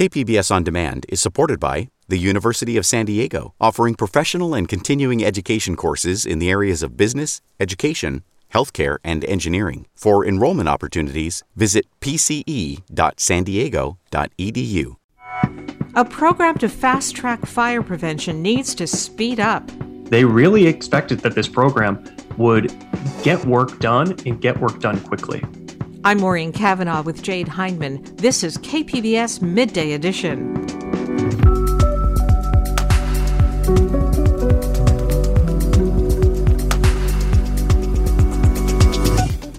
KPBS On Demand is supported by the University of San Diego, offering professional and continuing education courses in the areas of business, education, healthcare, and engineering. For enrollment opportunities, visit pce.sandiego.edu. A program to fast track fire prevention needs to speed up. They really expected that this program would get work done and get work done quickly. I'm Maureen Cavanaugh with Jade Hindman. This is KPBS Midday Edition.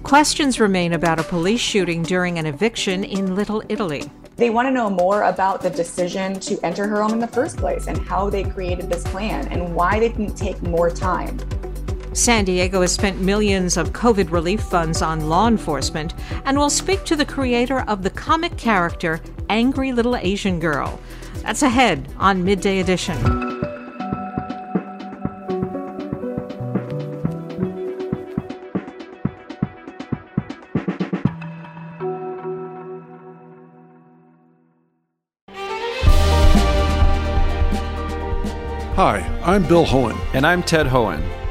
Questions remain about a police shooting during an eviction in Little Italy. They want to know more about the decision to enter her home in the first place and how they created this plan and why they didn't take more time. San Diego has spent millions of COVID relief funds on law enforcement and will speak to the creator of the comic character Angry Little Asian Girl. That's ahead on Midday Edition. Hi, I'm Bill Hoehn. And I'm Ted Hoehn.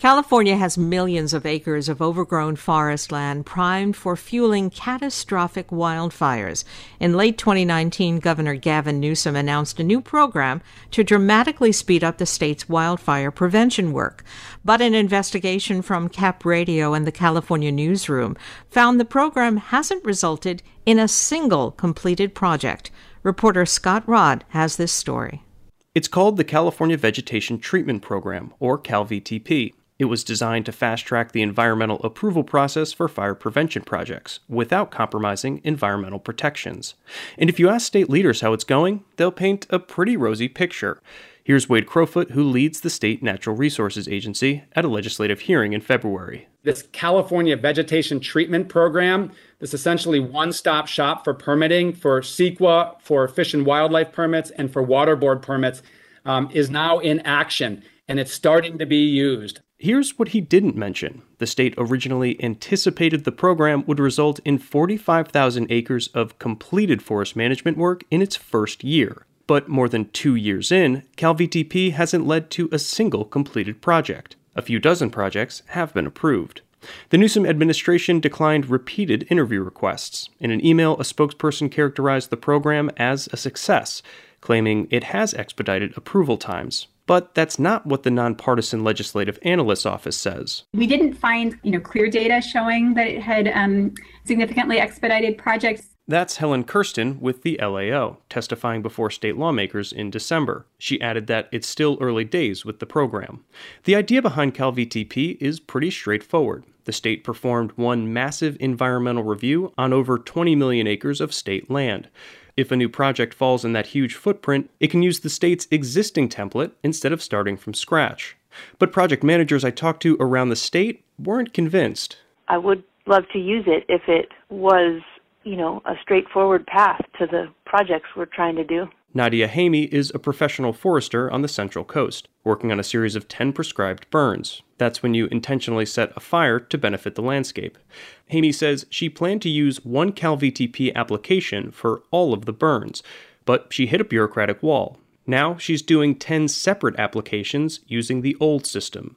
California has millions of acres of overgrown forest land primed for fueling catastrophic wildfires. In late 2019, Governor Gavin Newsom announced a new program to dramatically speed up the state's wildfire prevention work. But an investigation from Cap Radio and the California Newsroom found the program hasn't resulted in a single completed project. Reporter Scott Rodd has this story. It's called the California Vegetation Treatment Program, or CalVTP. It was designed to fast track the environmental approval process for fire prevention projects without compromising environmental protections. And if you ask state leaders how it's going, they'll paint a pretty rosy picture. Here's Wade Crowfoot, who leads the State Natural Resources Agency, at a legislative hearing in February. This California Vegetation Treatment Program, this essentially one stop shop for permitting for CEQA, for fish and wildlife permits, and for water board permits, um, is now in action and it's starting to be used. Here's what he didn't mention. The state originally anticipated the program would result in 45,000 acres of completed forest management work in its first year. But more than two years in, CalVTP hasn't led to a single completed project. A few dozen projects have been approved. The Newsom administration declined repeated interview requests. In an email, a spokesperson characterized the program as a success, claiming it has expedited approval times but that's not what the nonpartisan legislative analyst's office says. We didn't find, you know, clear data showing that it had um, significantly expedited projects. That's Helen Kerstein with the LAO, testifying before state lawmakers in December. She added that it's still early days with the program. The idea behind CalVTP is pretty straightforward. The state performed one massive environmental review on over 20 million acres of state land. If a new project falls in that huge footprint, it can use the state's existing template instead of starting from scratch. But project managers I talked to around the state weren't convinced. I would love to use it if it was, you know, a straightforward path to the projects we're trying to do. Nadia Hamey is a professional forester on the Central Coast, working on a series of 10 prescribed burns. That's when you intentionally set a fire to benefit the landscape. Hamey says she planned to use one CalVTP application for all of the burns, but she hit a bureaucratic wall. Now she's doing 10 separate applications using the old system.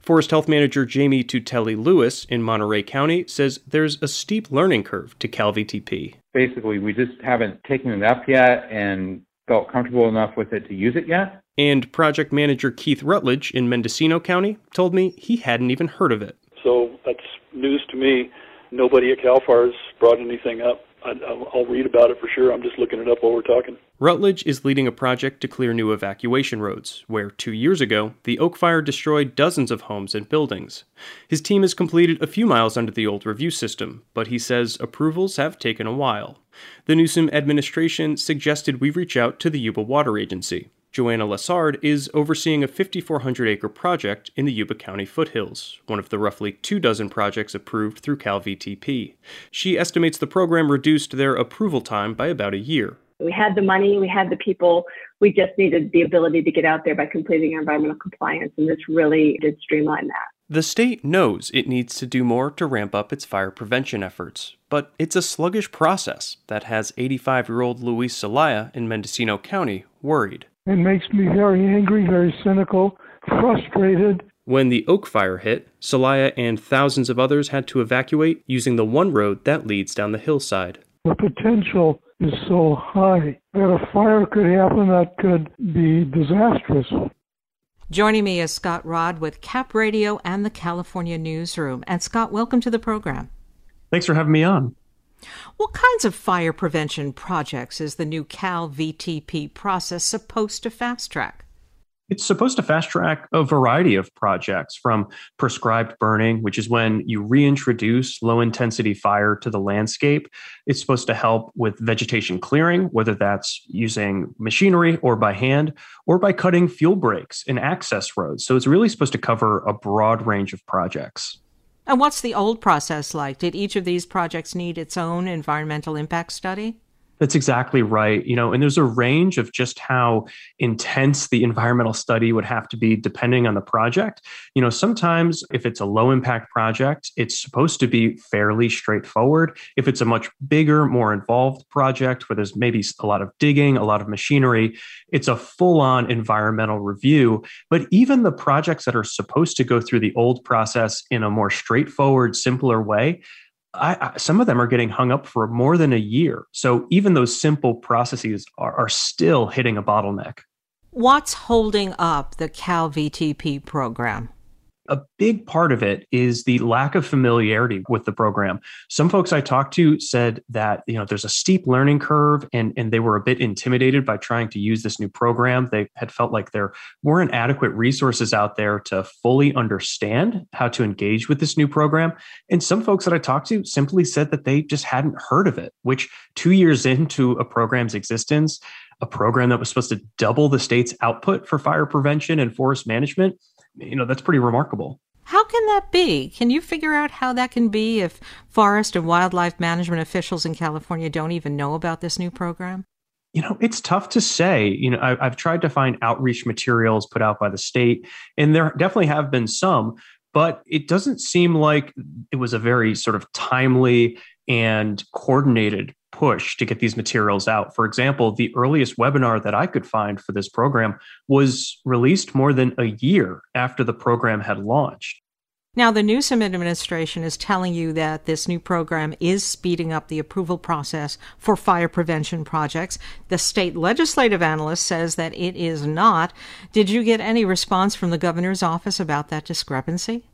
Forest Health Manager Jamie Tutelli Lewis in Monterey County says there's a steep learning curve to CalVTP. Basically, we just haven't taken it up yet and felt comfortable enough with it to use it yet. And project manager Keith Rutledge in Mendocino County told me he hadn't even heard of it. So that's news to me. Nobody at CAL FIRE's brought anything up I, will read about it for sure. I'm just looking it up while we're talking. Rutledge is leading a project to clear new evacuation roads, where two years ago, the Oak Fire destroyed dozens of homes and buildings. His team has completed a few miles under the old review system, but he says approvals have taken a while. The Newsom administration suggested we reach out to the Yuba Water Agency. Joanna Lessard is overseeing a 5,400 acre project in the Yuba County foothills, one of the roughly two dozen projects approved through CalVTP. She estimates the program reduced their approval time by about a year. We had the money, we had the people, we just needed the ability to get out there by completing our environmental compliance, and this really did streamline that. The state knows it needs to do more to ramp up its fire prevention efforts, but it's a sluggish process that has 85 year old Luis Celaya in Mendocino County worried. It makes me very angry, very cynical, frustrated. When the Oak Fire hit, Celaya and thousands of others had to evacuate using the one road that leads down the hillside. The potential is so high that a fire could happen that could be disastrous. Joining me is Scott Rodd with Cap Radio and the California Newsroom. And Scott, welcome to the program. Thanks for having me on. What kinds of fire prevention projects is the new Cal VTP process supposed to fast track? It's supposed to fast track a variety of projects from prescribed burning, which is when you reintroduce low intensity fire to the landscape. It's supposed to help with vegetation clearing, whether that's using machinery or by hand, or by cutting fuel breaks and access roads. So it's really supposed to cover a broad range of projects. And what's the old process like? Did each of these projects need its own environmental impact study? That's exactly right. You know, and there's a range of just how intense the environmental study would have to be depending on the project. You know, sometimes if it's a low impact project, it's supposed to be fairly straightforward. If it's a much bigger, more involved project where there's maybe a lot of digging, a lot of machinery, it's a full on environmental review. But even the projects that are supposed to go through the old process in a more straightforward, simpler way, I, I, some of them are getting hung up for more than a year. So even those simple processes are, are still hitting a bottleneck. What's holding up the Cal VTP program? A big part of it is the lack of familiarity with the program. Some folks I talked to said that you know there's a steep learning curve and and they were a bit intimidated by trying to use this new program. They had felt like there weren't adequate resources out there to fully understand how to engage with this new program. And some folks that I talked to simply said that they just hadn't heard of it, which 2 years into a program's existence, a program that was supposed to double the state's output for fire prevention and forest management you know, that's pretty remarkable. How can that be? Can you figure out how that can be if forest and wildlife management officials in California don't even know about this new program? You know, it's tough to say. You know, I, have tried to find outreach materials put out by the state, and there definitely have been some, but it doesn't seem like it was a very sort of timely and coordinated push to get these materials out. For example, the earliest webinar that I could find for this program was released more than a year after the program had launched. Now, the Newsom administration is telling you that this new program is speeding up the approval process for fire prevention projects. The state legislative analyst says that it is not. Did you get any response from the governor's office about that discrepancy?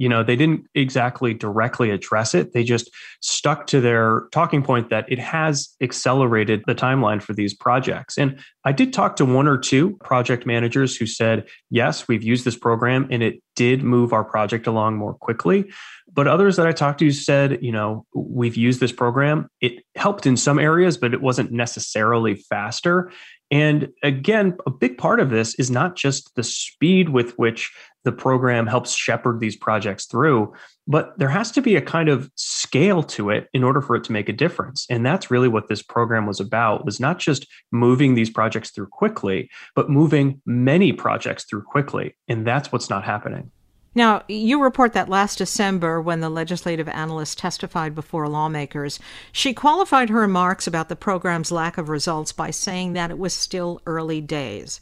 You know they didn't exactly directly address it. They just stuck to their talking point that it has accelerated the timeline for these projects. And i did talk to one or two project managers who said yes we've used this program and it did move our project along more quickly. But others that i talked to said you know we've used this program. It helped in some areas but it wasn't necessarily faster and again, a big part of this is not just the speed with which the program helps shepherd these projects through, but there has to be a kind of scale to it in order for it to make a difference. And that's really what this program was about was not just moving these projects through quickly, but moving many projects through quickly. And that's what's not happening. Now, you report that last December, when the legislative analyst testified before lawmakers, she qualified her remarks about the program's lack of results by saying that it was still early days.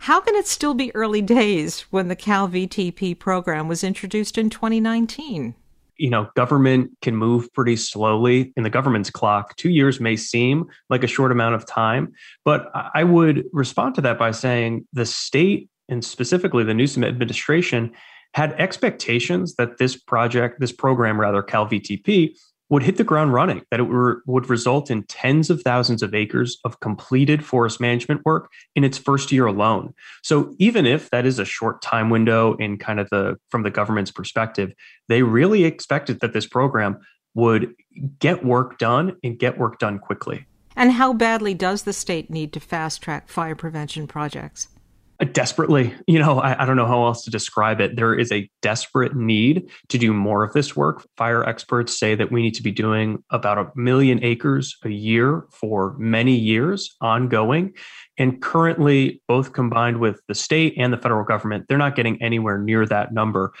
How can it still be early days when the Cal VTP program was introduced in 2019? you know, government can move pretty slowly in the government's clock. Two years may seem like a short amount of time, but I would respond to that by saying the state and specifically the Newsom administration had expectations that this project, this program rather, CalVTP, would hit the ground running, that it were, would result in tens of thousands of acres of completed forest management work in its first year alone. So even if that is a short time window in kind of the from the government's perspective, they really expected that this program would get work done and get work done quickly. And how badly does the state need to fast track fire prevention projects? Desperately you know I, I, don't know how else to describe it. There is a desperate need to do more of this work. Fire experts say that we need to be doing about a million acres a year for many years ongoing. And currently both combined with the state and the federal government they're not getting anywhere near that number.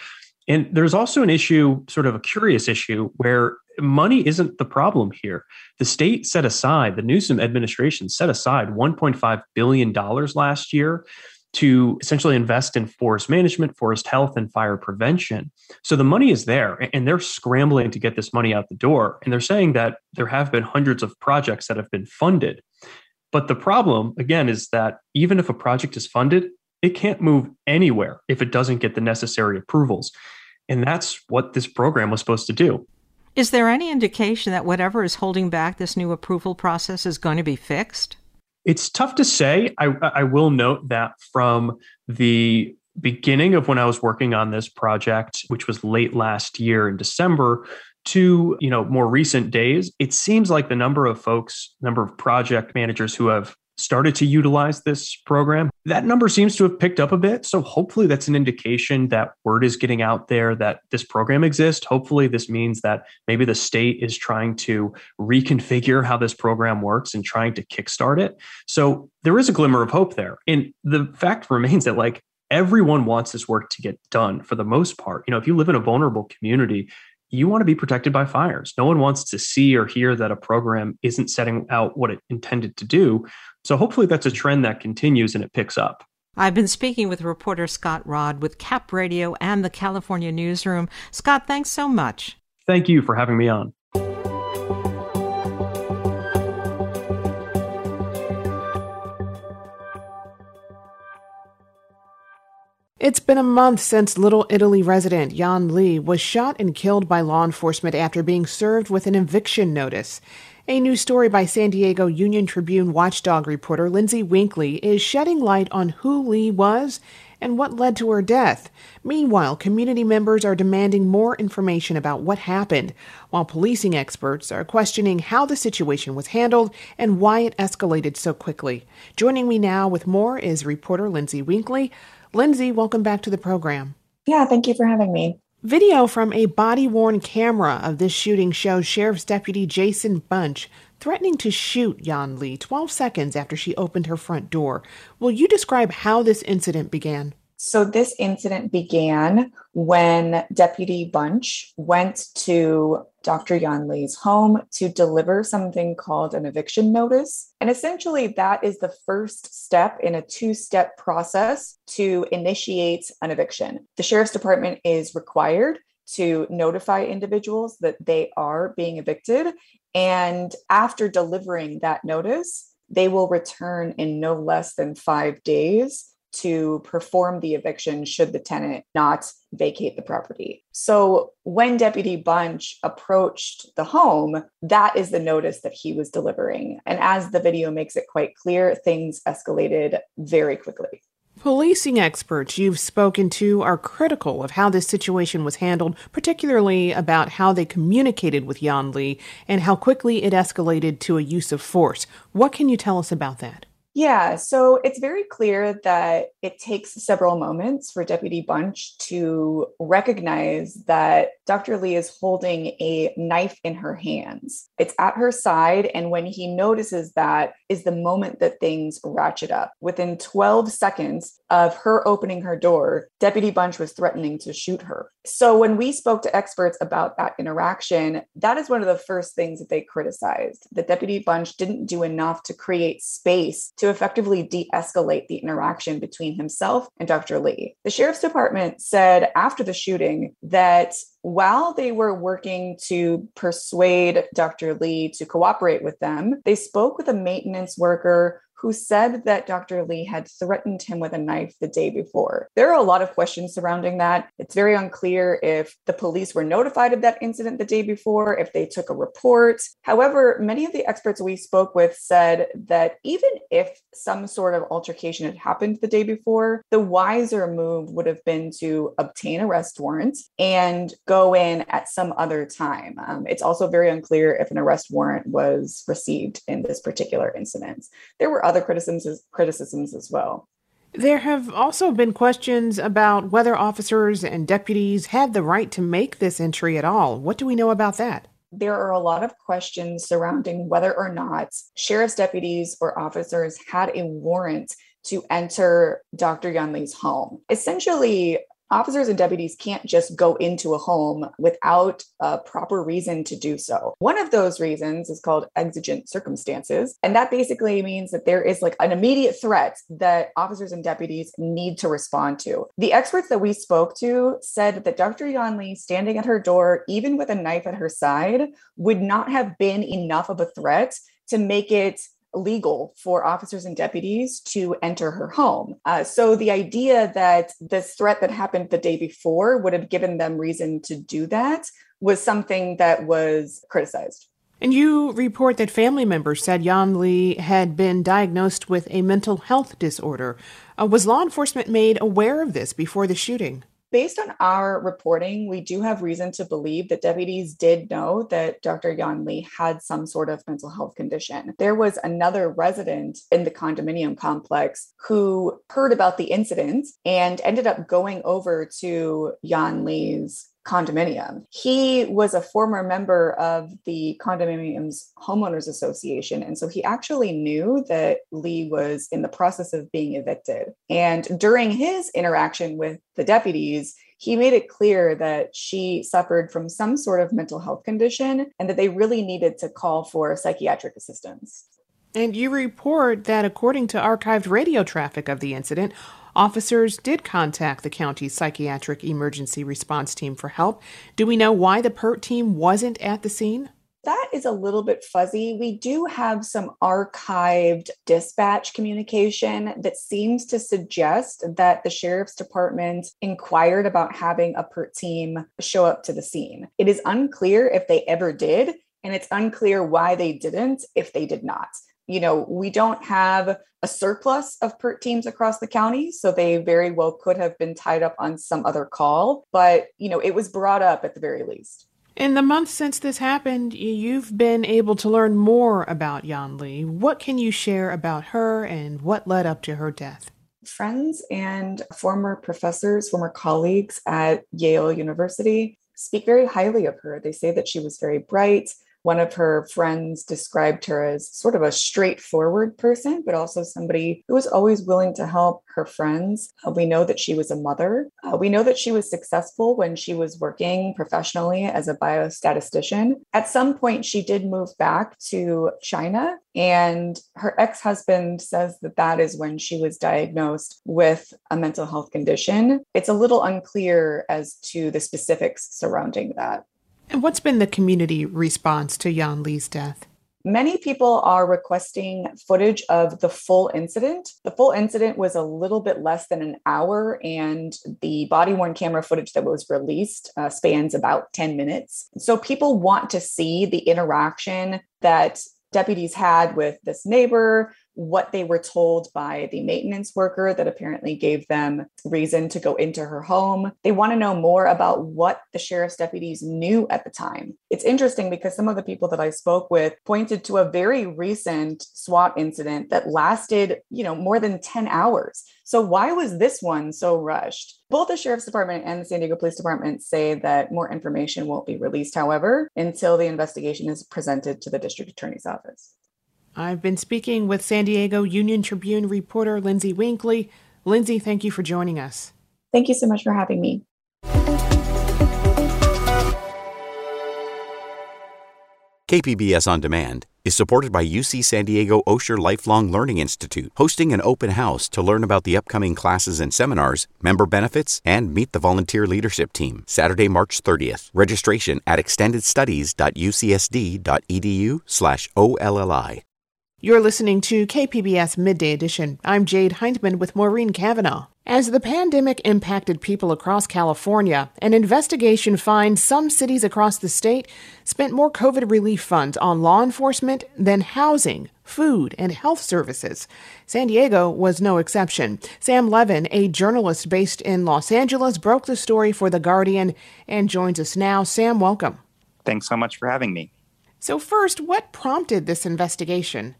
And there's also an issue sort of a curious issue where money isn't the problem here. The state set aside, the Newsom administration set aside $1.5 billion last year to essentially invest in forest management, forest health, and fire prevention. So the money is there, and they're scrambling to get this money out the door. And they're saying that there have been hundreds of projects that have been funded. But the problem, again, is that even if a project is funded, it can't move anywhere if it doesn't get the necessary approvals. And that's what this program was supposed to do. Is there any indication that whatever is holding back this new approval process is going to be fixed? It's tough to say. I, I will note that from the beginning of when I was working on this project, which was late last year in December, to you know more recent days, it seems like the number of folks, number of project managers who have started to utilize this program. That number seems to have picked up a bit. So hopefully that's an indication that word is getting out there that this program exists. Hopefully this means that maybe the state is trying to reconfigure how this program works and trying to kickstart it. So there is a glimmer of hope there. And the fact remains that like everyone wants this work to get done for the most part. You know, if you live in a vulnerable community, you want to be protected by fires. No one wants to see or hear that a program isn't setting out what it intended to do. So hopefully that's a trend that continues and it picks up. I've been speaking with reporter Scott Rodd with Cap Radio and the California Newsroom. Scott, thanks so much. Thank you for having me on. It's been a month since Little Italy resident Yan Li was shot and killed by law enforcement after being served with an eviction notice. A new story by San Diego Union Tribune watchdog reporter Lindsay Winkley is shedding light on who Li was and what led to her death. Meanwhile, community members are demanding more information about what happened, while policing experts are questioning how the situation was handled and why it escalated so quickly. Joining me now with more is reporter Lindsay Winkley. Lindsay, welcome back to the program. Yeah, thank you for having me. Video from a body worn camera of this shooting shows Sheriff's Deputy Jason Bunch threatening to shoot Yan Li 12 seconds after she opened her front door. Will you describe how this incident began? So, this incident began when Deputy Bunch went to Dr. Yan Li's home to deliver something called an eviction notice. And essentially, that is the first step in a two step process to initiate an eviction. The sheriff's department is required to notify individuals that they are being evicted. And after delivering that notice, they will return in no less than five days to perform the eviction should the tenant not vacate the property. So when Deputy Bunch approached the home, that is the notice that he was delivering. And as the video makes it quite clear, things escalated very quickly. Policing experts you've spoken to are critical of how this situation was handled, particularly about how they communicated with Yan Li and how quickly it escalated to a use of force. What can you tell us about that? Yeah, so it's very clear that it takes several moments for Deputy Bunch to recognize that Dr. Li is holding a knife in her hands. It's at her side, and when he notices that, is the moment that things ratchet up. Within 12 seconds of her opening her door, Deputy Bunch was threatening to shoot her. So when we spoke to experts about that interaction, that is one of the first things that they criticized. The Deputy Bunch didn't do enough to create space to effectively de escalate the interaction between himself and Dr. Li. The sheriff's department said after the shooting that while they were working to persuade Dr. Li to cooperate with them, they spoke with a maintenance worker who said that Dr. Li had threatened him with a knife the day before. There are a lot of questions surrounding that. It's very unclear if the police were notified of that incident the day before, if they took a report. However, many of the experts we spoke with said that even if some sort of altercation had happened the day before, the wiser move would have been to obtain arrest warrants and go in at some other time. Um, it's also very unclear if an arrest warrant was received in this particular incident. There were other criticisms, criticisms as well. There have also been questions about whether officers and deputies had the right to make this entry at all. What do we know about that? There are a lot of questions surrounding whether or not sheriff's deputies or officers had a warrant to enter Dr. Yan Li's home. Essentially, Officers and deputies can't just go into a home without a proper reason to do so. One of those reasons is called exigent circumstances. And that basically means that there is like an immediate threat that officers and deputies need to respond to. The experts that we spoke to said that Dr. Yan Li standing at her door, even with a knife at her side, would not have been enough of a threat to make it legal for officers and deputies to enter her home. Uh, so the idea that this threat that happened the day before would have given them reason to do that was something that was criticized. And you report that family members said Yan Li had been diagnosed with a mental health disorder. Uh, was law enforcement made aware of this before the shooting? Based on our reporting, we do have reason to believe that deputies did know that Dr. Yan Li had some sort of mental health condition. There was another resident in the condominium complex who heard about the incident and ended up going over to Yan Li's condominium. He was a former member of the condominium's homeowners association. And so he actually knew that Li was in the process of being evicted. And during his interaction with the deputies, he made it clear that she suffered from some sort of mental health condition and that they really needed to call for psychiatric assistance. And you report that according to archived radio traffic of the incident, Officers did contact the county's psychiatric emergency response team for help. Do we know why the PERT team wasn't at the scene? that is a little bit fuzzy. We do have some archived dispatch communication that seems to suggest that the sheriff's department inquired about having a PERT team show up to the scene. It is unclear if they ever did, and it's unclear why they didn't if they did not you know, we don't have a surplus of PERT teams across the county, so they very well could have been tied up on some other call, but, you know, it was brought up at the very least. In the months since this happened, you've been able to learn more about Yan Li. What can you share about her and what led up to her death? Friends and former professors, former colleagues at Yale University speak very highly of her. They say that she was very bright, one of her friends described her as sort of a straightforward person, but also somebody who was always willing to help her friends. Uh, we know that she was a mother. Uh, we know that she was successful when she was working professionally as a biostatistician. At some point, she did move back to China, and her ex husband says that that is when she was diagnosed with a mental health condition. It's a little unclear as to the specifics surrounding that. And what's been the community response to Yan Li's death? Many people are requesting footage of the full incident. The full incident was a little bit less than an hour, and the body worn camera footage that was released uh, spans about 10 minutes. So people want to see the interaction that deputies had with this neighbor, what they were told by the maintenance worker that apparently gave them reason to go into her home. They want to know more about what the sheriff's deputies knew at the time. It's interesting because some of the people that I spoke with pointed to a very recent SWAT incident that lasted, you know, more than 10 hours. So why was this one so rushed? Both the sheriff's department and the San Diego Police Department say that more information won't be released, however, until the investigation is presented to the district attorney's office. I've been speaking with San Diego Union Tribune reporter Lindsay Winkley. Lindsay, thank you for joining us. Thank you so much for having me. KPBS On Demand is supported by UC San Diego Osher Lifelong Learning Institute, hosting an open house to learn about the upcoming classes and seminars, member benefits, and meet the volunteer leadership team. Saturday, March 30th. Registration at extendedstudies.ucsd.edu/olli. You're listening to KPBS Midday Edition. I'm Jade Hindman with Maureen Cavanaugh. As the pandemic impacted people across California, an investigation finds some cities across the state spent more COVID relief funds on law enforcement than housing, food, and health services. San Diego was no exception. Sam Levin, a journalist based in Los Angeles, broke the story for The Guardian and joins us now. Sam, welcome. Thanks so much for having me. So, first, what prompted this investigation?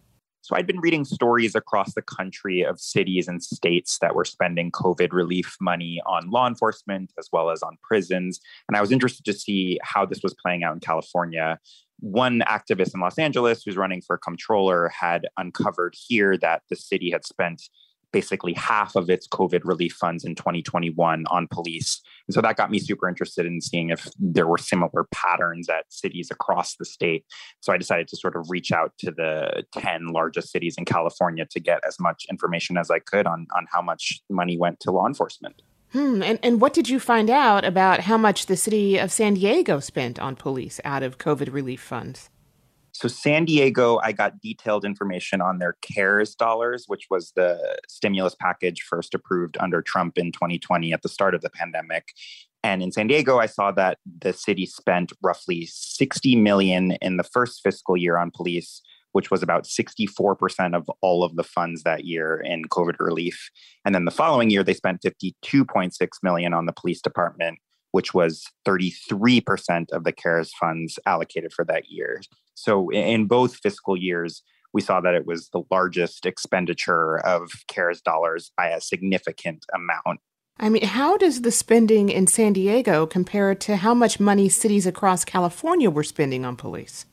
So I'd been reading stories across the country of cities and states that were spending COVID relief money on law enforcement as well as on prisons. And I was interested to see how this was playing out in California. One activist in Los Angeles who's running for comptroller had uncovered here that the city had spent basically half of its COVID relief funds in 2021 on police. And so that got me super interested in seeing if there were similar patterns at cities across the state. So I decided to sort of reach out to the 10 largest cities in California to get as much information as I could on, on how much money went to law enforcement. Hmm. And, and what did you find out about how much the city of San Diego spent on police out of COVID relief funds? So, San Diego, I got detailed information on their CARES dollars, which was the stimulus package first approved under Trump in 2020 at the start of the pandemic. And in San Diego, I saw that the city spent roughly 60 million in the first fiscal year on police, which was about 64% of all of the funds that year in COVID relief. And then the following year, they spent 52.6 million on the police department, which was 33% of the CARES funds allocated for that year. So in both fiscal years, we saw that it was the largest expenditure of CARES dollars by a significant amount. I mean, how does the spending in San Diego compare to how much money cities across California were spending on police?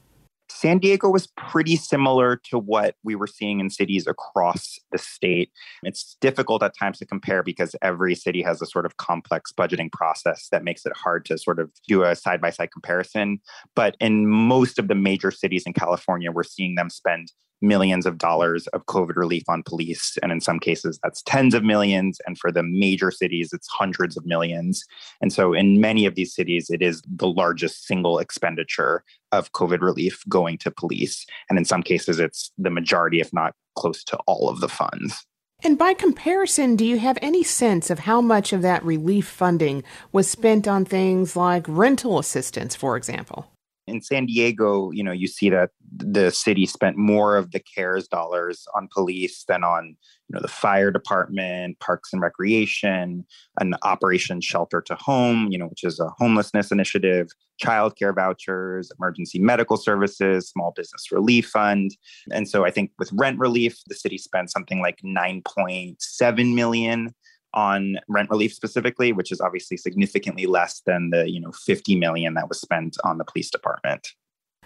San Diego was pretty similar to what we were seeing in cities across the state. It's difficult at times to compare because every city has a sort of complex budgeting process that makes it hard to sort of do a side by side comparison. But in most of the major cities in California, we're seeing them spend millions of dollars of COVID relief on police. And in some cases, that's tens of millions. And for the major cities, it's hundreds of millions. And so in many of these cities, it is the largest single expenditure of COVID relief going to police. And in some cases, it's the majority, if not close to all of the funds. And by comparison, do you have any sense of how much of that relief funding was spent on things like rental assistance, for example? In San Diego, you know, you see that the city spent more of the CARES dollars on police than on, you know, the fire department, parks and recreation, an Operation Shelter to Home, you know, which is a homelessness initiative, childcare vouchers, emergency medical services, small business relief fund. And so I think with rent relief, the city spent something like 9.7 million on rent relief specifically, which is obviously significantly less than the you know 50 million that was spent on the police department.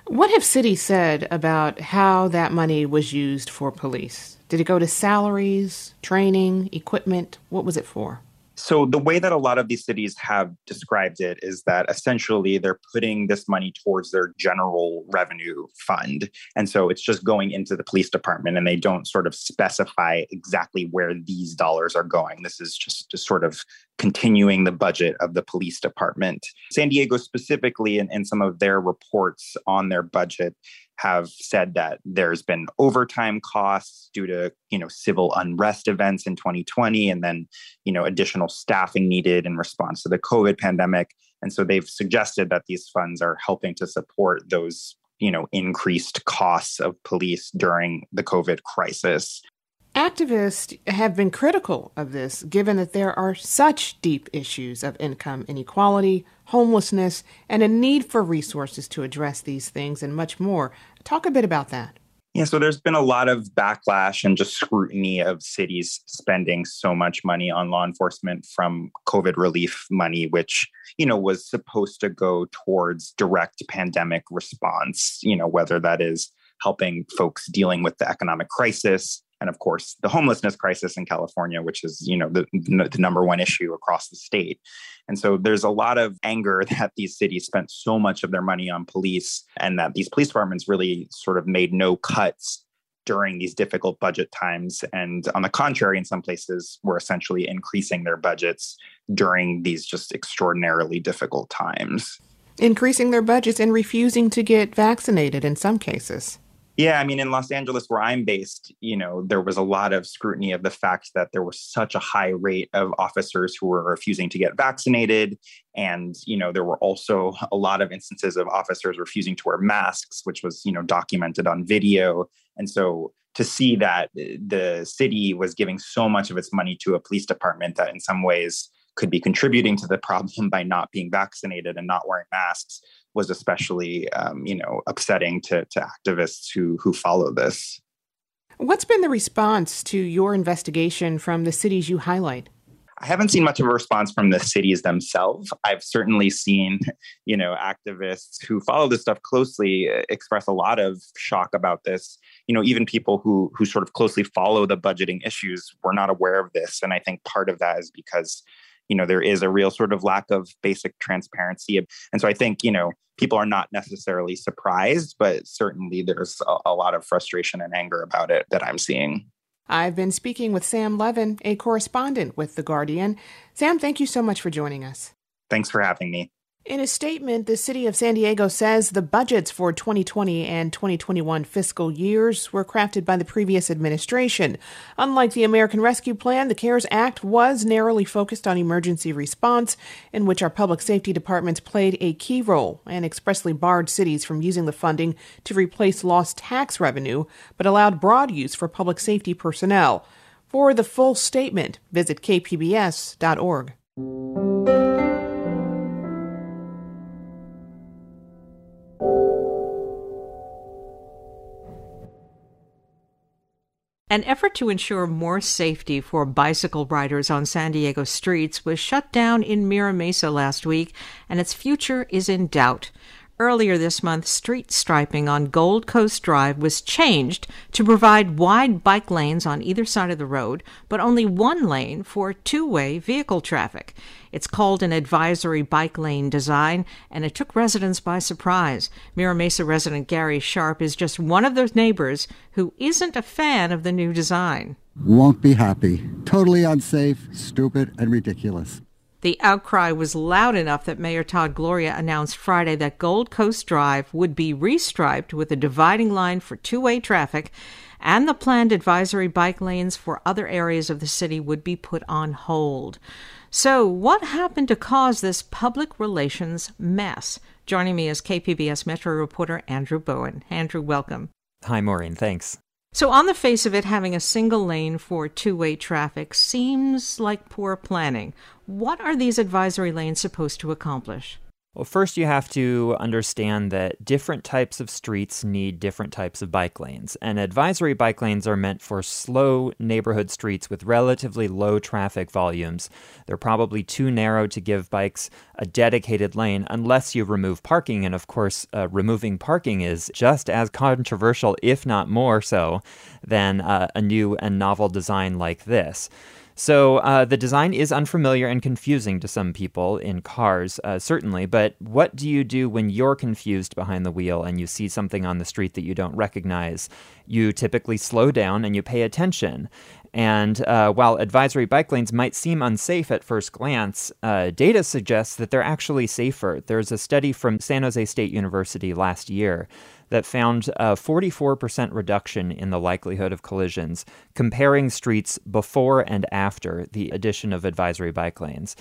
What have cities said about how that money was used for police? Did it go to salaries, training, equipment? What was it for? So, the way that a lot of these cities have described it is that essentially they're putting this money towards their general revenue fund. And so it's just going into the police department and they don't sort of specify exactly where these dollars are going. This is just, sort of continuing the budget of the police department. San Diego, specifically, in, in some of their reports on their budget, have said that there's been overtime costs due to you know civil unrest events in 2020 and then you know additional staffing needed in response to the covid pandemic. And so they've suggested that these funds are helping to support those you know increased costs of police during the covid crisis Activists have been critical of this, given that there are such deep issues of income inequality, homelessness, and a need for resources to address these things and much more. Talk a bit about that. Yeah, so there's been a lot of backlash and just scrutiny of cities spending so much money on law enforcement from COVID relief money, which, you know, was supposed to go towards direct pandemic response, you know, whether that is helping folks dealing with the economic crisis, and of course the homelessness crisis in California, which is you know the, the number one issue across the state. And so there's a lot of anger that these cities spent so much of their money on police, and that these police departments really sort of made no cuts during these difficult budget times. And on the contrary, in some places, were essentially increasing their budgets during these just extraordinarily difficult times. Increasing their budgets and refusing to get vaccinated in some cases. Yeah, I mean, in Los Angeles, where I'm based, you know, there was a lot of scrutiny of the fact that there was such a high rate of officers who were refusing to get vaccinated. And, you know, there were also a lot of instances of officers refusing to wear masks, which was, you know, documented on video. And so to see that the city was giving so much of its money to a police department that in some ways could be contributing to the problem by not being vaccinated and not wearing masks was especially um, you know upsetting to, to activists who who follow this. What's been the response to your investigation from the cities you highlight? I haven't seen much of a response from the cities themselves. I've certainly seen, you know, activists who follow this stuff closely uh, express a lot of shock about this. You know, even people who who sort of closely follow the budgeting issues were not aware of this, and I think part of that is because you know there is a real sort of lack of basic transparency. And so i think you know people are not necessarily surprised but certainly there's a, a, lot of frustration and anger about it that i'm seeing. I've been speaking with sam levin a correspondent with the guardian. Sam thank you so much for joining us. Thanks for having me in a statement, the city of San Diego says the budgets for 2020 and 2021 fiscal years were crafted by the previous administration. Unlike the American Rescue Plan, the CARES Act was narrowly focused on emergency response, in which our public safety departments played a key role and expressly barred cities from using the funding to replace lost tax revenue, but allowed broad use for public safety personnel. For the full statement, visit kpbs.org. An effort to ensure more safety for bicycle riders on San Diego streets was shut down in Mira Mesa last week, and its future is in doubt. Earlier this month, street striping on Gold Coast Drive was changed to provide wide bike lanes on either side of the road, but only one lane for two way vehicle traffic. It's called an advisory bike lane design, and it took residents by surprise. Mira Mesa resident Gary Sharp is just one of those neighbors who isn't a fan of the new design. Won't be happy. Totally unsafe, stupid, and ridiculous. The outcry was loud enough that Mayor Todd Gloria announced Friday that Gold Coast Drive would be restriped with a dividing line for two way traffic, and the planned advisory bike lanes for other areas of the city would be put on hold. So, what happened to cause this public relations mess? Joining me is KPBS Metro reporter Andrew Bowen. Andrew, welcome. Hi, Maureen. Thanks. So, on the face of it, having a single lane for two way traffic seems like poor planning. What are these advisory lanes supposed to accomplish? Well, first, you have to understand that different types of streets need different types of bike lanes. And advisory bike lanes are meant for slow neighborhood streets with relatively low traffic volumes. They're probably too narrow to give bikes a dedicated lane unless you remove parking. And of course, uh, removing parking is just as controversial, if not more so, than uh, a new and novel design like this. So uh, the design is unfamiliar and confusing to some people in cars, uh, certainly. But what do you do when you're confused behind the wheel and you see something on the street that you don't recognize? You typically slow down and you pay attention. And uh, while advisory bike lanes might seem unsafe at first glance, uh, data suggests that they're actually safer. There's a study from San Jose State University last year that found a 44% reduction in the likelihood of collisions, comparing streets before and after the addition of advisory bike lanes.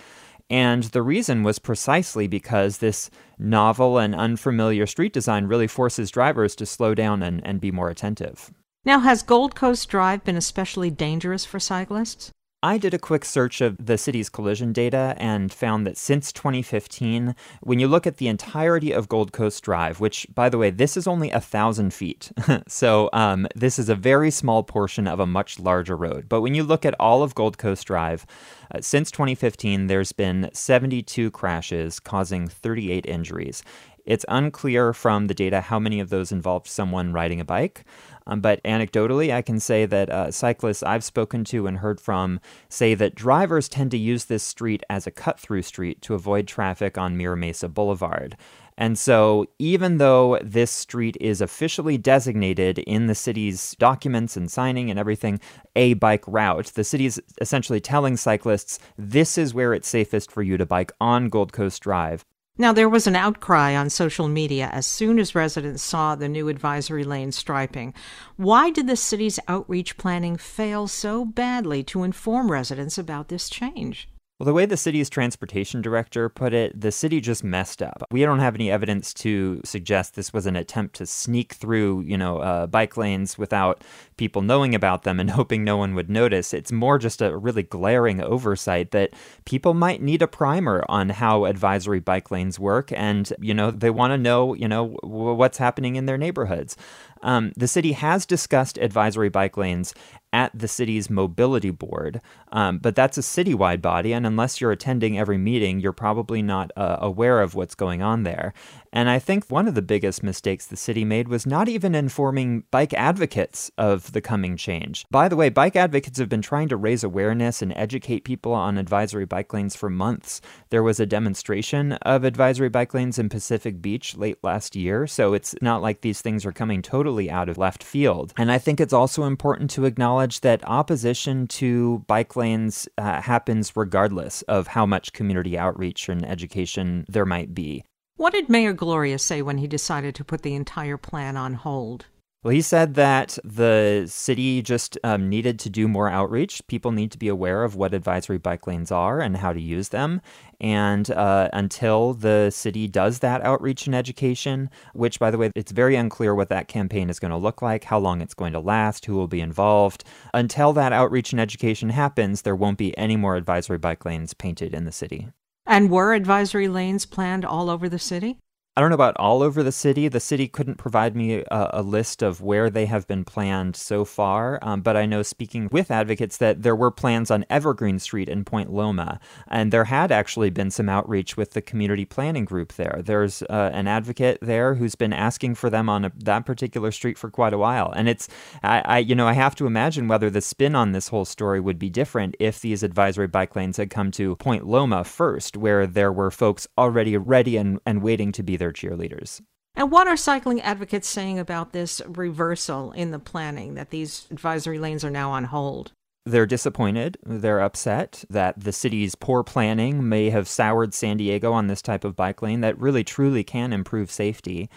And the reason was precisely because this novel and unfamiliar street design really forces drivers to slow down and, and be more attentive. Now, has Gold Coast Drive been especially dangerous for cyclists? I did a quick search of the city's collision data and found that since 2015, when you look at the entirety of Gold Coast Drive, which, by the way, this is only a thousand feet, so um, this is a very small portion of a much larger road. But when you look at all of Gold Coast Drive, uh, since 2015, there's been 72 crashes causing 38 injuries. It's unclear from the data how many of those involved someone riding a bike. Um, but anecdotally, I can say that uh, cyclists I've spoken to and heard from say that drivers tend to use this street as a cut through street to avoid traffic on Mira Mesa Boulevard. And so, even though this street is officially designated in the city's documents and signing and everything a bike route, the city is essentially telling cyclists this is where it's safest for you to bike on Gold Coast Drive. Now, there was an outcry on social media as soon as residents saw the new advisory lane striping. Why did the city's outreach planning fail so badly to inform residents about this change? Well, the way the city's transportation director put it, the city just messed up. We don't have any evidence to suggest this was an attempt to sneak through, you know, uh, bike lanes without people knowing about them and hoping no one would notice. It's more just a really glaring oversight that people might need a primer on how advisory bike lanes work, and you know, they want to know, you know, what's happening in their neighborhoods. Um, the city has discussed advisory bike lanes at the city's mobility board, um, but that's a citywide body, and unless you're attending every meeting, you're probably not uh, aware of what's going on there. And I think one of the biggest mistakes the city made was not even informing bike advocates of the coming change. By the way, bike advocates have been trying to raise awareness and educate people on advisory bike lanes for months. There was a demonstration of advisory bike lanes in Pacific Beach late last year, so it's not like these things are coming totally out of left field. And I think it's also important to acknowledge that opposition to bike lanes uh, happens regardless of how much community outreach and education there might be. What did Mayor Gloria say when he decided to put the entire plan on hold? Well, he said that the city just um, needed to do more outreach. People need to be aware of what advisory bike lanes are and how to use them. And uh, until the city does that outreach and education, which, by the way, it's very unclear what that campaign is going to look like, how long it's going to last, who will be involved. Until that outreach and education happens, there won't be any more advisory bike lanes painted in the city. And were advisory lanes planned all over the city? I don't know about all over the city. The city couldn't provide me a, a list of where they have been planned so far, um, but I know speaking with advocates that there were plans on Evergreen Street in Point Loma, and there had actually been some outreach with the community planning group there. There's uh, an advocate there who's been asking for them on a, that particular street for quite a while, and it's I, I you know I have to imagine whether the spin on this whole story would be different if these advisory bike lanes had come to Point Loma first, where there were folks already ready and, and waiting to be there their cheerleaders. And what are cycling advocates saying about this reversal in the planning that these advisory lanes are now on hold? They're disappointed. They're upset that the city's poor planning may have soured San Diego on this type of bike lane that really truly can improve safety.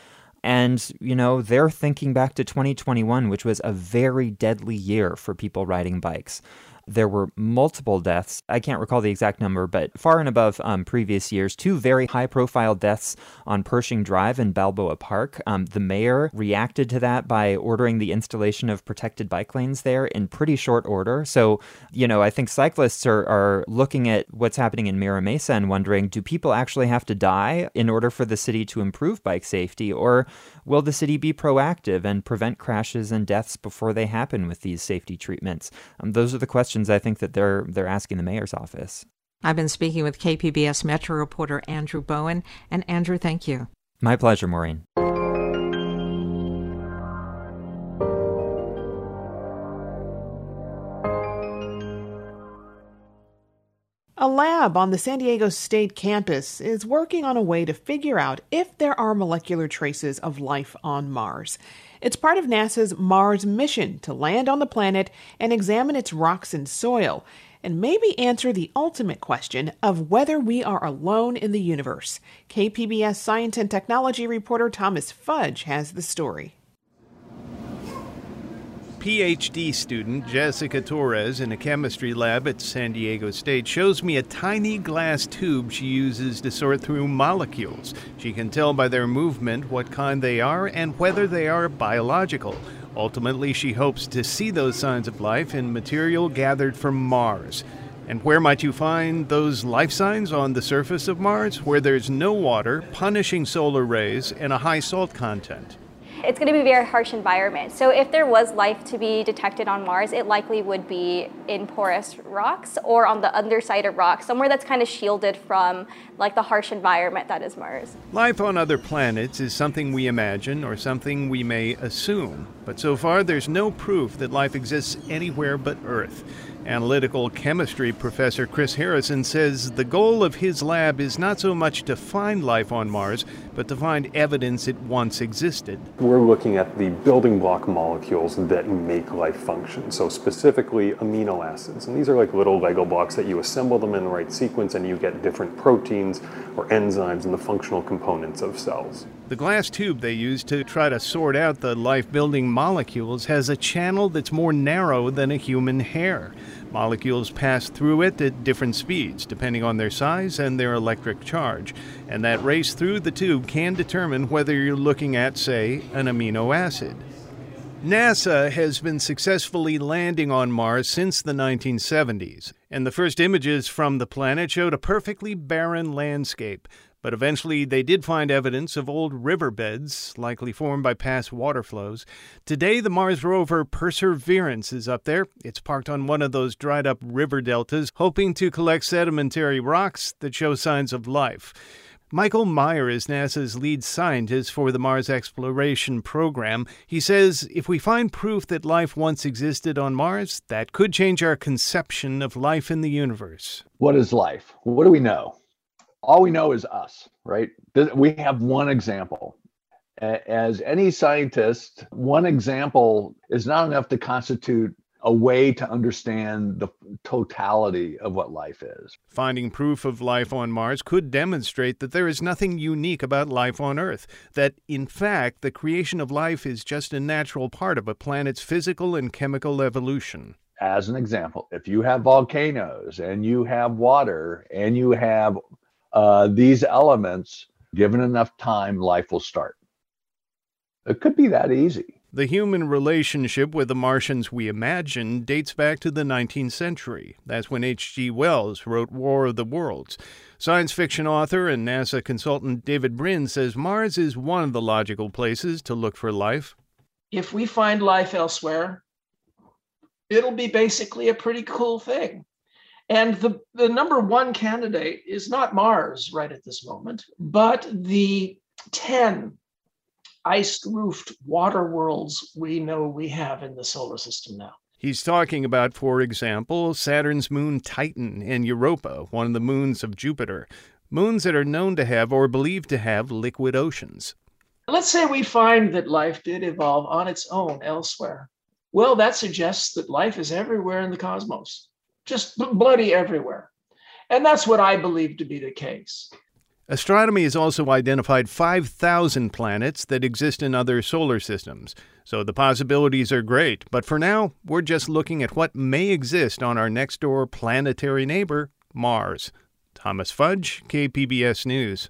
And, you know, they're thinking back to 2021, which was a very deadly year for people riding bikes there were multiple deaths. I can't recall the exact number, but far and above um, previous years. Two very high profile deaths on Pershing Drive and Balboa Park. Um, the mayor reacted to that by ordering the installation of protected bike lanes there in pretty short order. So, you know, I think cyclists are, are looking at what's happening in Mira Mesa and wondering do people actually have to die in order for the city to improve bike safety? Or will the city be proactive and prevent crashes and deaths before they happen with these safety treatments? Um, those are the questions I think that they're they're asking the mayor's office. I've been speaking with KPBS Metro reporter Andrew Bowen, and Andrew, thank you. My pleasure, Maureen. A lab on the San Diego State campus is working on a way to figure out if there are molecular traces of life on Mars. It's part of NASA's Mars mission to land on the planet and examine its rocks and soil, and maybe answer the ultimate question of whether we are alone in the universe. KPBS science and technology reporter Thomas Fudge has the story. PhD student Jessica Torres in a chemistry lab at San Diego State shows me a tiny glass tube she uses to sort through molecules. She can tell by their movement what kind they are and whether they are biological. Ultimately, she hopes to see those signs of life in material gathered from Mars. And where might you find those life signs on the surface of Mars? Where there's no water, punishing solar rays, and a high salt content it's going to be a very harsh environment. So if there was life to be detected on Mars, it likely would be in porous rocks or on the underside of rocks, somewhere that's kind of shielded from like the harsh environment that is Mars. Life on other planets is something we imagine or something we may assume, but so far there's no proof that life exists anywhere but Earth. Analytical chemistry professor Chris Harrison says the goal of his lab is not so much to find life on Mars, but to find evidence it once existed. We're looking at the building block molecules that make life function, so specifically amino acids. And these are like little Lego blocks that you assemble them in the right sequence and you get different proteins or enzymes and the functional components of cells. The glass tube they use to try to sort out the life building molecules has a channel that's more narrow than a human hair. Molecules pass through it at different speeds, depending on their size and their electric charge. And that race through the tube can determine whether you're looking at, say, an amino acid. NASA has been successfully landing on Mars since the 1970s, and the first images from the planet showed a perfectly barren landscape. But eventually, they did find evidence of old riverbeds, likely formed by past water flows. Today, the Mars rover Perseverance is up there. It's parked on one of those dried up river deltas, hoping to collect sedimentary rocks that show signs of life. Michael Meyer is NASA's lead scientist for the Mars exploration program. He says if we find proof that life once existed on Mars, that could change our conception of life in the universe. What is life? What do we know? All we know is us, right? We have one example. As any scientist, one example is not enough to constitute a way to understand the totality of what life is. Finding proof of life on Mars could demonstrate that there is nothing unique about life on Earth, that in fact, the creation of life is just a natural part of a planet's physical and chemical evolution. As an example, if you have volcanoes and you have water and you have uh, these elements, given enough time, life will start. It could be that easy. The human relationship with the Martians we imagine dates back to the 19th century. That's when H.G. Wells wrote War of the Worlds. Science fiction author and NASA consultant David Brin says Mars is one of the logical places to look for life. If we find life elsewhere, it'll be basically a pretty cool thing. And the, the number one candidate is not Mars right at this moment, but the 10 ice roofed water worlds we know we have in the solar system now. He's talking about, for example, Saturn's moon Titan and Europa, one of the moons of Jupiter, moons that are known to have or believed to have liquid oceans. Let's say we find that life did evolve on its own elsewhere. Well, that suggests that life is everywhere in the cosmos just bloody everywhere. And that's what I believe to be the case. Astronomy has also identified 5,000 planets that exist in other solar systems, so the possibilities are great. But for now, we're just looking at what may exist on our next door planetary neighbor, Mars. Thomas Fudge, KPBS News.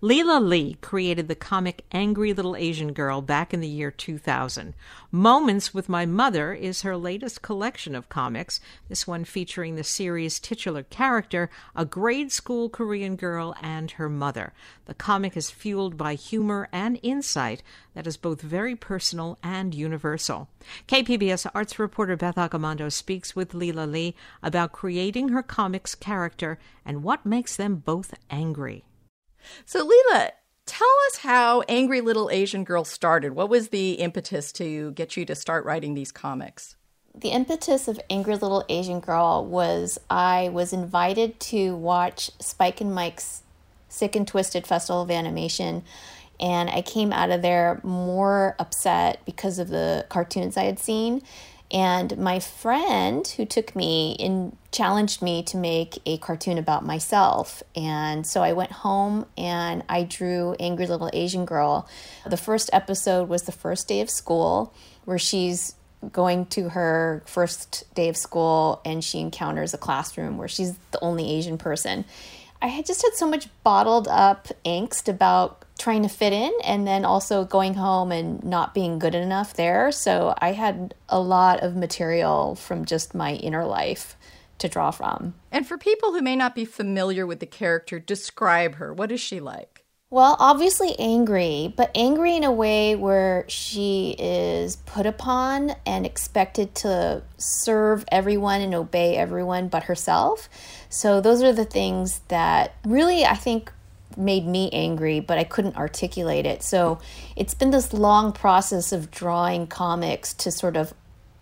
Lela Lee created the comic Angry Little Asian Girl back in the year 2000. Moments with My Mother is her latest collection of comics, this one featuring the series' titular character, a grade school Korean girl and her mother. The comic is fueled by humor and insight that is both very personal and universal. KPBS arts reporter Beth Accomando speaks with Lela Lee about creating her comics character and what makes them both angry. So, Lela, tell us how Angry Little Asian Girl started. What was the impetus to get you to start writing these comics? The impetus of Angry Little Asian Girl was I was invited to watch Spike and Mike's Sick and Twisted Festival of Animation, and I came out of there more upset because of the cartoons I had seen and my friend who took me in challenged me to make a cartoon about myself. And so I went home and I drew Angry Little Asian Girl. The first episode was the first day of school, where she's going to her first day of school and she encounters a classroom where she's the only Asian person. I had just had so much bottled up angst about trying to fit in and then also going home and not being good enough there. So I had a lot of material from just my inner life to draw from. And for people who may not be familiar with the character, describe her. What is she like? Well, obviously angry, but angry in a way where she is put upon and expected to serve everyone and obey everyone but herself. So, those are the things that really, I think, made me angry, but I couldn't articulate it. So, it's been this long process of drawing comics to sort of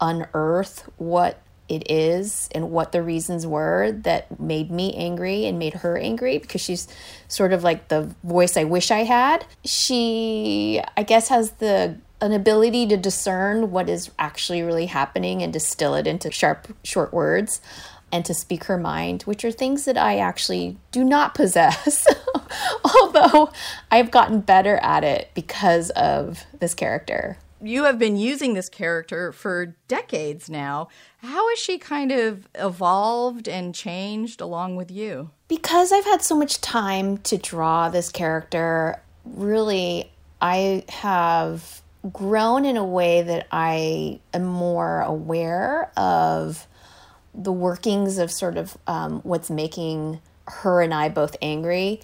unearth what it is and what the reasons were that made me angry and made her angry because she's sort of like the voice I wish I had. She, I guess, has the an ability to discern what is actually really happening and distill it into sharp, short words and to speak her mind, which are things that I actually do not possess. Although I've gotten better at it because of this character you have been using this character for decades now. How has she kind of evolved and changed along with you? Because I've had so much time to draw this character, really, I have grown in a way that I am more aware of the workings of sort of um, what's making her and I both angry.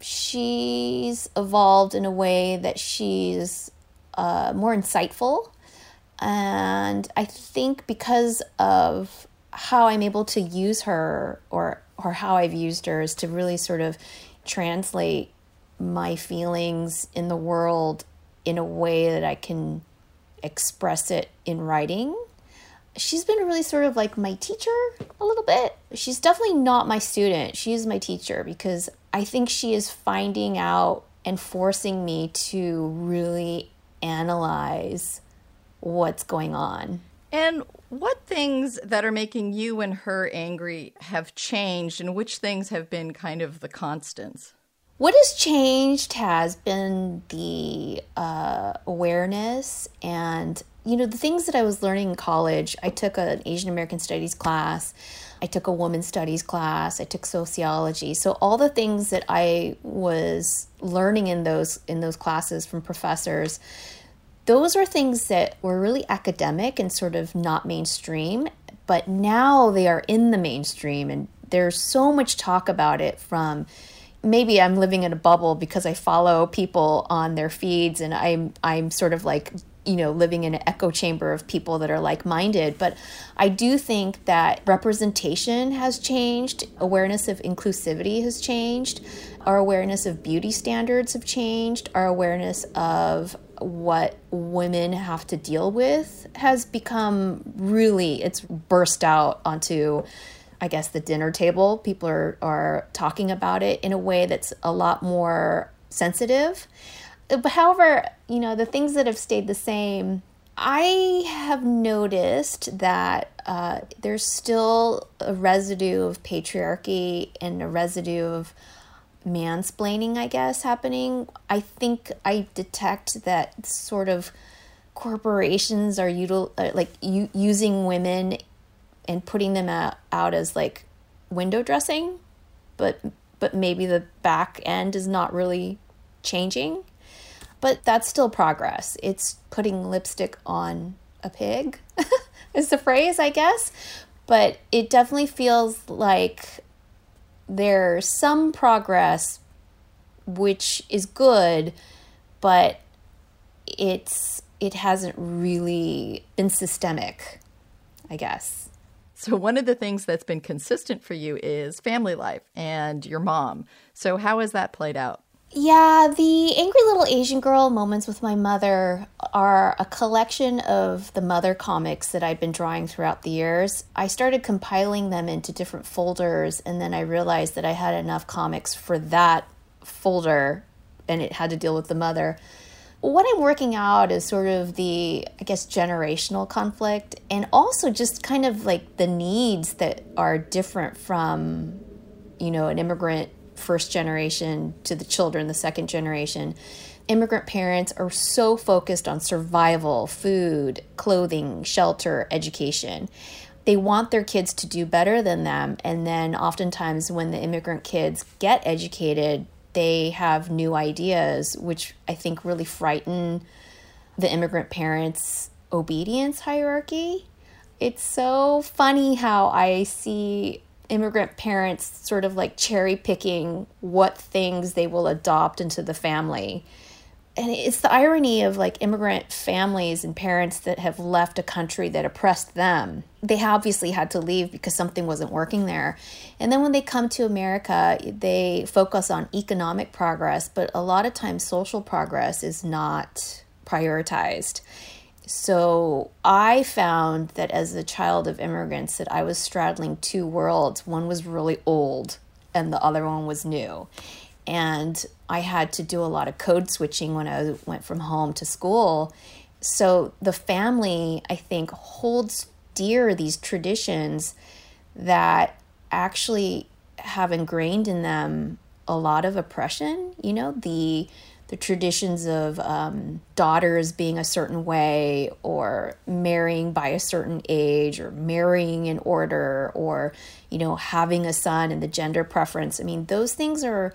She's evolved in a way that she's uh, more insightful. And I think because of how I'm able to use her or or how I've used her is to really sort of translate my feelings in the world in a way that I can express it in writing. She's been really sort of like my teacher a little bit. She's definitely not my student. She is my teacher because I think she is finding out and forcing me to really analyze what's going on. And what things that are making you and her angry have changed, and which things have been kind of the constants? What has changed has been the uh, awareness and, you know, the things that I was learning in college. I took an Asian American Studies class, I took a woman studies class, I took sociology. So all the things that I was learning in those in those classes from professors those were things that were really academic and sort of not mainstream, but now they are in the mainstream and there's so much talk about it from maybe I'm living in a bubble because I follow people on their feeds and I'm I'm sort of like you know living in an echo chamber of people that are like-minded but I do think that representation has changed awareness of inclusivity has changed our awareness of beauty standards have changed our awareness of what women have to deal with has become really it's burst out onto I guess the dinner table. People are are talking about it in a way that's a lot more sensitive. However, you know, the things that have stayed the same, I have noticed that uh, there's still a residue of patriarchy and a residue of mansplaining, I guess, happening. I think I detect that sort of corporations are util- uh, like u- using women and putting them out, out as like window dressing, but but maybe the back end is not really changing. But that's still progress. It's putting lipstick on a pig, is the phrase, I guess. But it definitely feels like there's some progress which is good but it's it hasn't really been systemic i guess so one of the things that's been consistent for you is family life and your mom so how has that played out yeah, the Angry Little Asian Girl moments with my mother are a collection of the mother comics that I've been drawing throughout the years. I started compiling them into different folders, and then I realized that I had enough comics for that folder, and it had to deal with the mother. What I'm working out is sort of the, I guess, generational conflict, and also just kind of like the needs that are different from, you know, an immigrant first generation to the children, the second generation. Immigrant parents are so focused on survival, food, clothing, shelter, education. They want their kids to do better than them. And then, oftentimes, when the immigrant kids get educated, they have new ideas, which I think really frighten the immigrant parents' obedience hierarchy. It's so funny how I see immigrant parents sort of like cherry picking what things they will adopt into the family. And it's the irony of like immigrant families and parents that have left a country that oppressed them. They obviously had to leave because something wasn't working there. And then when they come to America, they focus on economic progress, but a lot of times social progress is not prioritized. So I found that as a child of immigrants that I was straddling two worlds. One was really old and the other one was new. And I had to do a lot of code switching when I went from home to school. So the family, I think, holds dear these traditions that actually have ingrained in them a lot of oppression, you know, the the traditions of um, daughters being a certain way or marrying by a certain age or marrying in order or you know having a son and the gender preference. I mean those things are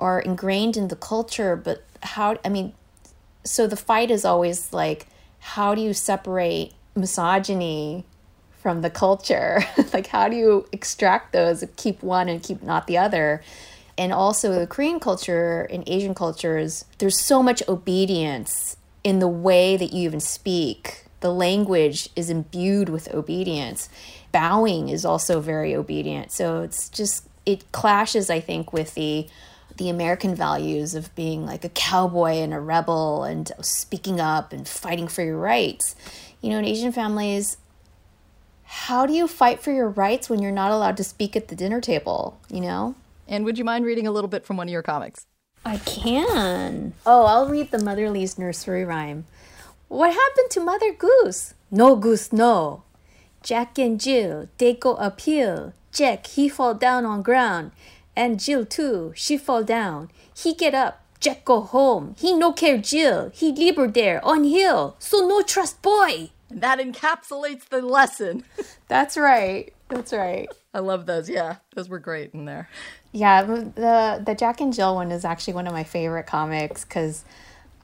are ingrained in the culture but how i mean so the fight is always like how do you separate misogyny from the culture? Like how do you extract those keep one and keep not the other and also the Korean culture and Asian cultures, there's so much obedience in the way that you even speak. The language is imbued with obedience. Bowing is also very obedient. So it's just it clashes, I think, with the the American values of being like a cowboy and a rebel and speaking up and fighting for your rights. You know, in Asian families, how do you fight for your rights when you're not allowed to speak at the dinner table, you know? And would you mind reading a little bit from one of your comics? I can. Oh, I'll read the Motherly's nursery rhyme. What happened to Mother Goose? No goose, no. Jack and Jill, they go uphill. Jack, he fall down on ground. And Jill too, she fall down. He get up, Jack go home. He no care Jill, he leave her there on hill. So no trust boy. And that encapsulates the lesson. That's right. That's right. I love those. Yeah, those were great in there. Yeah, the the Jack and Jill one is actually one of my favorite comics because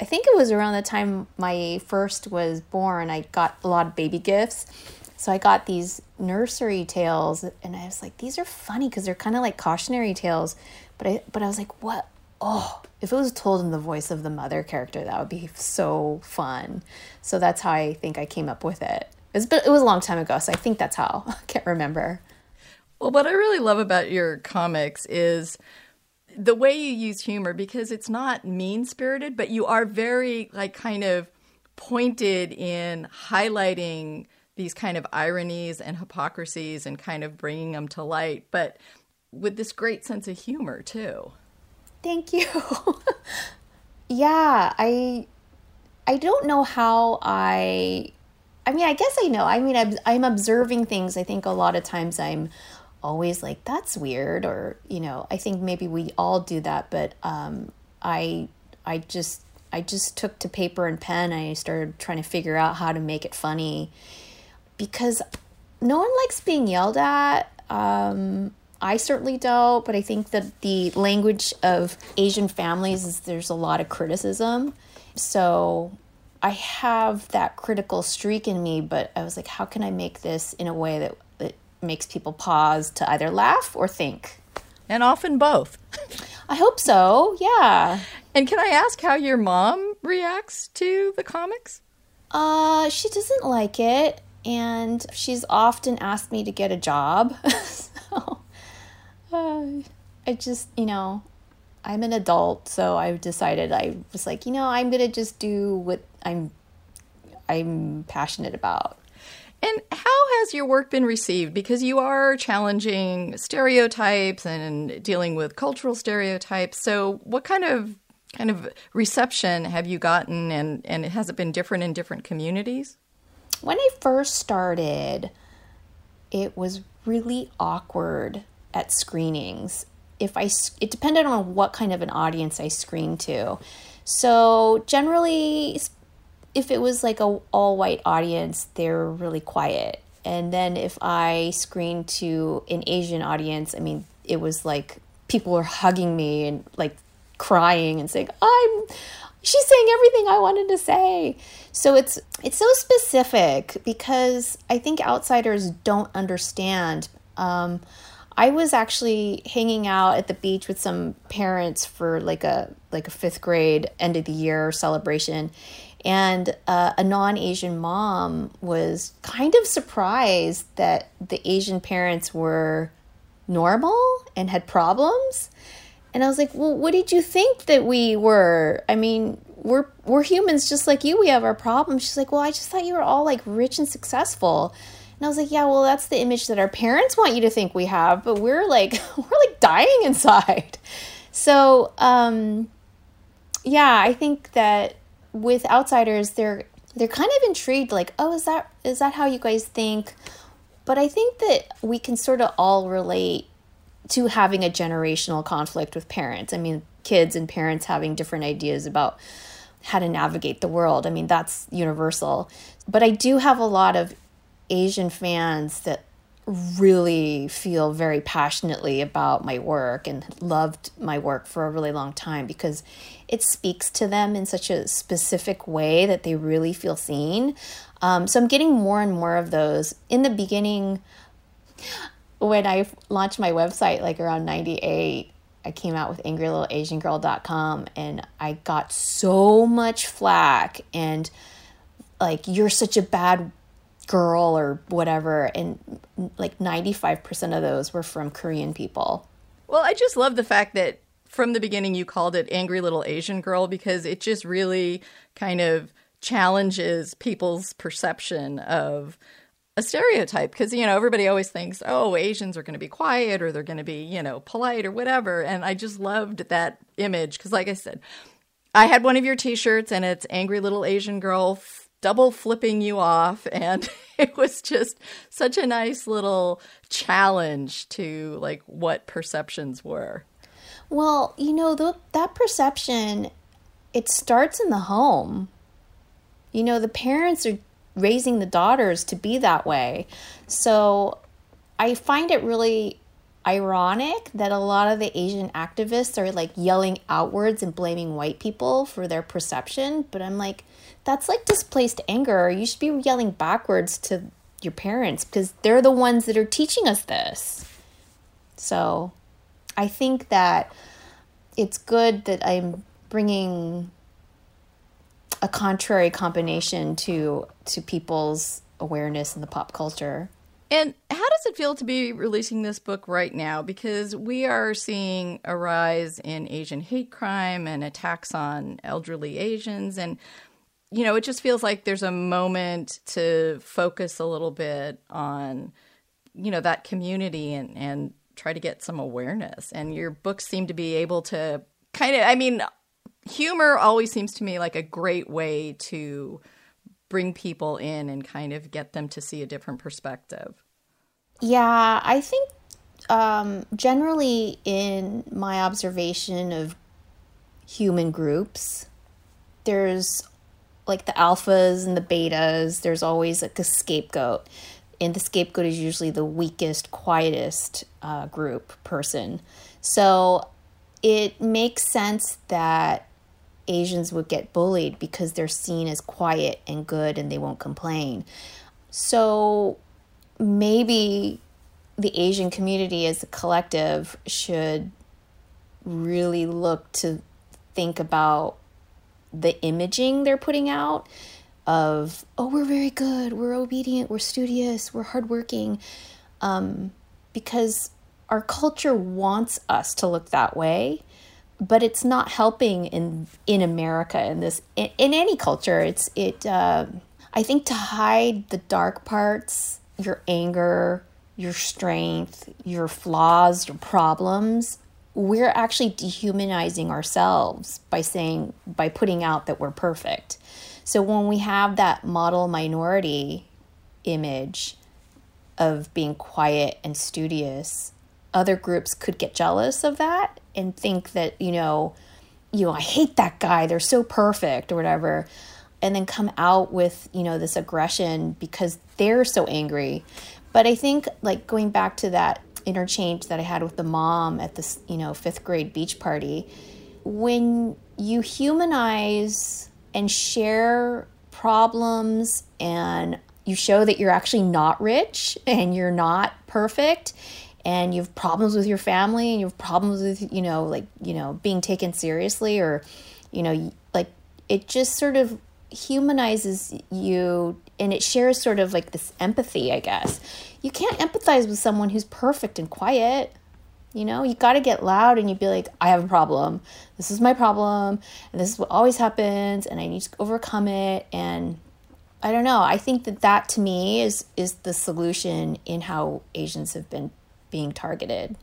I think it was around the time my first was born. I got a lot of baby gifts, so I got these nursery tales, and I was like, these are funny because they're kind of like cautionary tales. But I but I was like, what? Oh, if it was told in the voice of the mother character, that would be so fun. So that's how I think I came up with it. It was, it was a long time ago, so I think that's how. I can't remember. Well, what I really love about your comics is the way you use humor because it's not mean spirited, but you are very, like, kind of pointed in highlighting these kind of ironies and hypocrisies and kind of bringing them to light, but with this great sense of humor, too. Thank you. yeah, I I don't know how I I mean, I guess I know. I mean, I'm, I'm observing things. I think a lot of times I'm always like that's weird or you know i think maybe we all do that but um, i i just i just took to paper and pen and i started trying to figure out how to make it funny because no one likes being yelled at. Um, i certainly don't but i think that the language of asian families is there's a lot of criticism. So i have that critical streak in me but i was like how can i make this in a way that makes people pause to either laugh or think. And often both. I hope so, yeah. And can I ask how your mom reacts to the comics? Uh, she doesn't like it, and she's often asked me to get a job. so, uh, I just, you know, I'm an adult, so I've decided I was like, you know, I'm gonna just do what I'm I'm passionate about. And how has your work been received? Because you are challenging stereotypes and dealing with cultural stereotypes. So, what kind of kind of reception have you gotten, and and has it been different in different communities? When I first started, it was really awkward at screenings. If I, it depended on what kind of an audience I screened to. So generally, if it was like a all white audience, they're really quiet. And then if I screened to an Asian audience, I mean, it was like people were hugging me and like crying and saying, I'm she's saying everything I wanted to say. So it's it's so specific because I think outsiders don't understand. Um, I was actually hanging out at the beach with some parents for like a like a fifth grade end of the year celebration, and uh, a non-Asian mom was kind of surprised that the Asian parents were normal and had problems. And I was like, "Well, what did you think that we were? I mean, we're we're humans just like you. We have our problems." She's like, "Well, I just thought you were all like rich and successful." And I was like, "Yeah, well, that's the image that our parents want you to think we have, but we're like we're like dying inside." So, um yeah, I think that with outsiders, they're they're kind of intrigued like, "Oh, is that is that how you guys think?" But I think that we can sort of all relate to having a generational conflict with parents. I mean, kids and parents having different ideas about how to navigate the world. I mean, that's universal. But I do have a lot of Asian fans that really feel very passionately about my work and loved my work for a really long time because it speaks to them in such a specific way that they really feel seen. Um, so I'm getting more and more of those. In the beginning, when I launched my website, like around 98, I came out with angrylittleasiangirl.com and I got so much flack and like, you're such a bad girl or whatever. And like 95% of those were from Korean people. Well, I just love the fact that from the beginning you called it Angry Little Asian Girl because it just really kind of challenges people's perception of a stereotype. Because you know everybody always thinks oh asians are going to be quiet or they're going to be you know polite or whatever. And i just loved that image because like i said i had one of your t-shirts and it's angry little asian girl f- double flipping you off. And it was just such a nice little challenge to like what perceptions were well you know the, that perception it starts in the home you know the parents are raising the daughters to be that way. So I find it really ironic that a lot of the Asian activists are like yelling outwards and blaming white people for their perception. But I'm like, that's like displaced anger. You should be yelling backwards to your parents because they're the ones that are teaching us this. So I think that it's good that I'm bringing a contrary combination to to people's awareness in the pop culture. And how does it feel to be releasing this book right now? Because we are seeing a rise in Asian hate crime and attacks on elderly Asians. And, you know, it just feels like there's a moment to focus a little bit on, you know, that community and, and try to get some awareness. And your books seem to be able to kind of, I mean, humor always seems to me like a great way to bring people in and kind of get them to see a different perspective. Yeah, I think um, generally in my observation of human groups, there's like the alphas and the betas, there's always like a scapegoat. And the scapegoat is usually the weakest, quietest uh, group person. So it makes sense that Asians would get bullied because they're seen as quiet and good and they won't complain. So maybe the Asian community as a collective should really look to think about the imaging they're putting out of, oh, we're very good, we're obedient, we're studious, we're hardworking. Um, because our culture wants us to look that way but it's not helping in in America in this in, in any culture. It's it. Uh, I think to hide the dark parts, your anger, your strength, your flaws, your problems, we're actually dehumanizing ourselves by saying by putting out that we're perfect. So when we have that model minority image of being quiet and studious, other groups could get jealous of that and think that, you know, you know, I hate that guy, they're so perfect or whatever, and then come out with, you know, this aggression because they're so angry. But I think like going back to that interchange that I had with the mom at this, you know, 5th grade beach party, when you humanize and share problems and you show that you're actually not rich and you're not perfect and you have problems with your family and you have problems with you know like you know being taken seriously or you know like it just sort of humanizes you and it shares sort of like this empathy i guess. You can't empathize with someone who's perfect and quiet you know, you got to get loud and you'd be like, I have a problem. This is my problem. And this is what always happens. And I need to overcome it. And I don't know. I think that that to me is, is the solution in how Asians have been being targeted.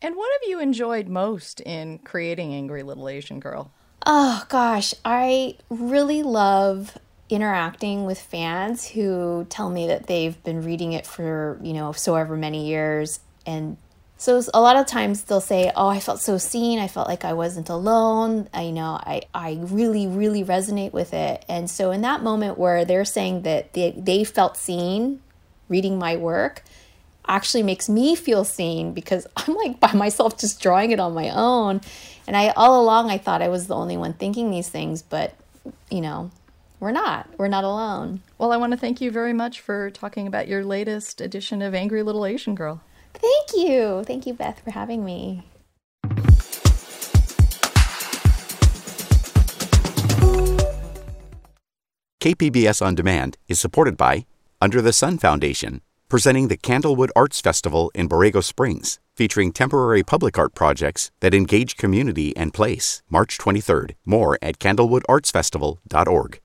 And what have you enjoyed most in creating Angry Little Asian Girl? Oh gosh, I really love interacting with fans who tell me that they've been reading it for, you know, so ever many years and so a lot of times they'll say, "Oh, I felt so seen. I felt like I wasn't alone. I you know I I really really resonate with it." And so in that moment where they're saying that they they felt seen reading my work actually makes me feel seen because I'm like by myself just drawing it on my own. And I all along I thought I was the only one thinking these things, but you know, we're not. We're not alone. Well, I want to thank you very much for talking about your latest edition of Angry Little Asian Girl. Thank you. Thank you, Beth, for having me. KPBS On Demand is supported by Under the Sun Foundation, presenting the Candlewood Arts Festival in Borrego Springs, featuring temporary public art projects that engage community and place. March 23rd. More at candlewoodartsfestival.org.